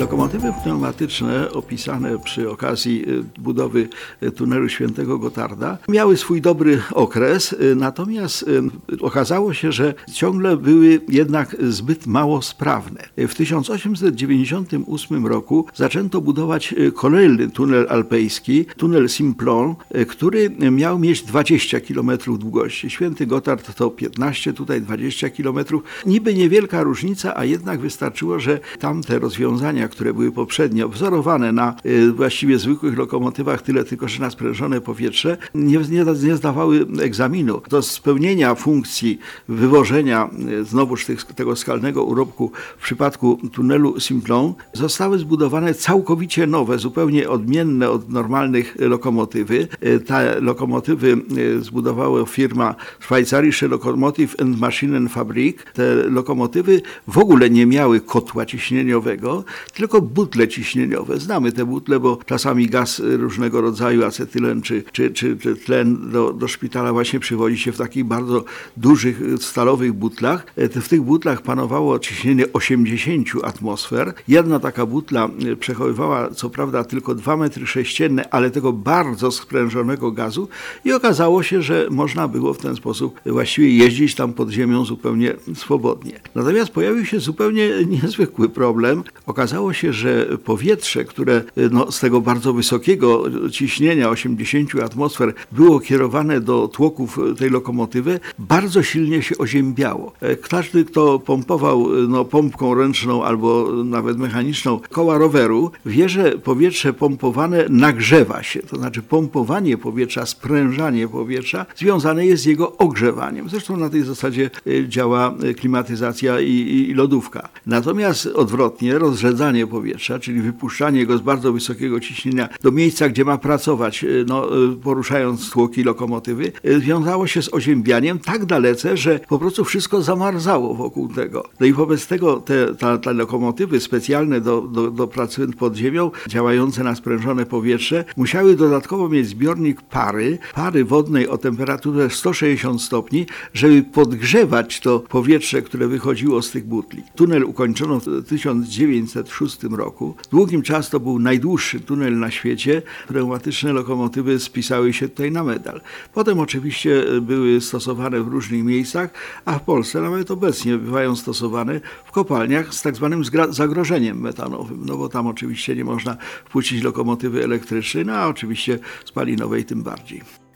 Lokomotywy pneumatyczne opisane przy okazji y, budowy y, tunelu Świętego Gotarda miały swój dobry okres, y, natomiast okazało się, że ciągle były jednak zbyt mało sprawne. W 1898 roku zaczęto budować kolejny tunel alpejski, tunel Simplon, który miał mieć 20 km długości. Święty Gotard to 15, tutaj 20 km. Niby niewielka różnica, a jednak wystarczyło, że tamte rozwiązania, które były poprzednio wzorowane na y, właściwie zwykłych lokomotywach, tyle tylko, że na sprężone powietrze, nie, nie, nie zdawały egzaminu. Do spełnienia funkcji wywożenia y, znowuż tych, tego skalnego urobku w przypadku tunelu Simplon zostały zbudowane całkowicie nowe, zupełnie odmienne od normalnych lokomotywy. Y, Te lokomotywy zbudowała firma Schweizerische Lokomotiv and Maschinenfabrik. Te lokomotywy w ogóle nie miały kotła ciśnieniowego, tylko butle ciśnieniowe. Znamy te butle, bo czasami gaz różnego rodzaju, acetylen czy, czy, czy tlen do, do szpitala właśnie przywozi się w takich bardzo dużych stalowych butlach. E, W tych butlach panowało ciśnienie 80 atmosfer. Jedna taka butla e, przechowywała co prawda tylko 2 metry sześcienne, ale tego bardzo sprężonego gazu i okazało się, że można było w ten sposób właściwie jeździć tam pod ziemią zupełnie swobodnie. Natomiast pojawił się zupełnie niezwykły problem. Okazało się, że powietrze, które no, z tego bardzo wysokiego ciśnienia 80 atmosfer było kierowane do tłoków tej lokomotywy, bardzo silnie się oziębiało. E, Każdy, kto pompował no, pompką ręczną albo nawet mechaniczną koła roweru, wie, że powietrze pompowane nagrzewa się. To znaczy pompowanie powietrza, sprężanie powietrza związane jest z jego ogrzewaniem. Zresztą na tej zasadzie działa klimatyzacja i, i lodówka. Natomiast odwrotnie, rozrzedzanie powietrza, czyli wypuszczanie go z bardzo wysokiego ciśnienia do miejsca, gdzie ma pracować, e, no, e, poruszając tłoki lokomotywy, e, wiązało się z oziębianiem tak dalece, że po prostu wszystko zamarzało wokół tego. No i wobec tego te, ta, te lokomotywy specjalne do, do, do pracy pod ziemią, działające na sprężone powietrze, musiały dodatkowo mieć zbiornik pary, pary wodnej o temperaturze 160 stopni, żeby podgrzewać to powietrze, które wychodziło z tych butli. Tunel ukończono w 1906 roku. Długim czas to był najdłuższy tunel na świecie. Pneumatyczne lokomotywy spisały się tutaj na medal. Potem oczywiście były stosowane w różnych miejscach, a w Polsce nawet obecnie bywają stosowane w kopalniach z tak zwanym zagrożeniem metanowym, no bo tam oczywiście nie można wpuścić lokomotywy elektrycznej, no a oczywiście spalinowej tym bardziej.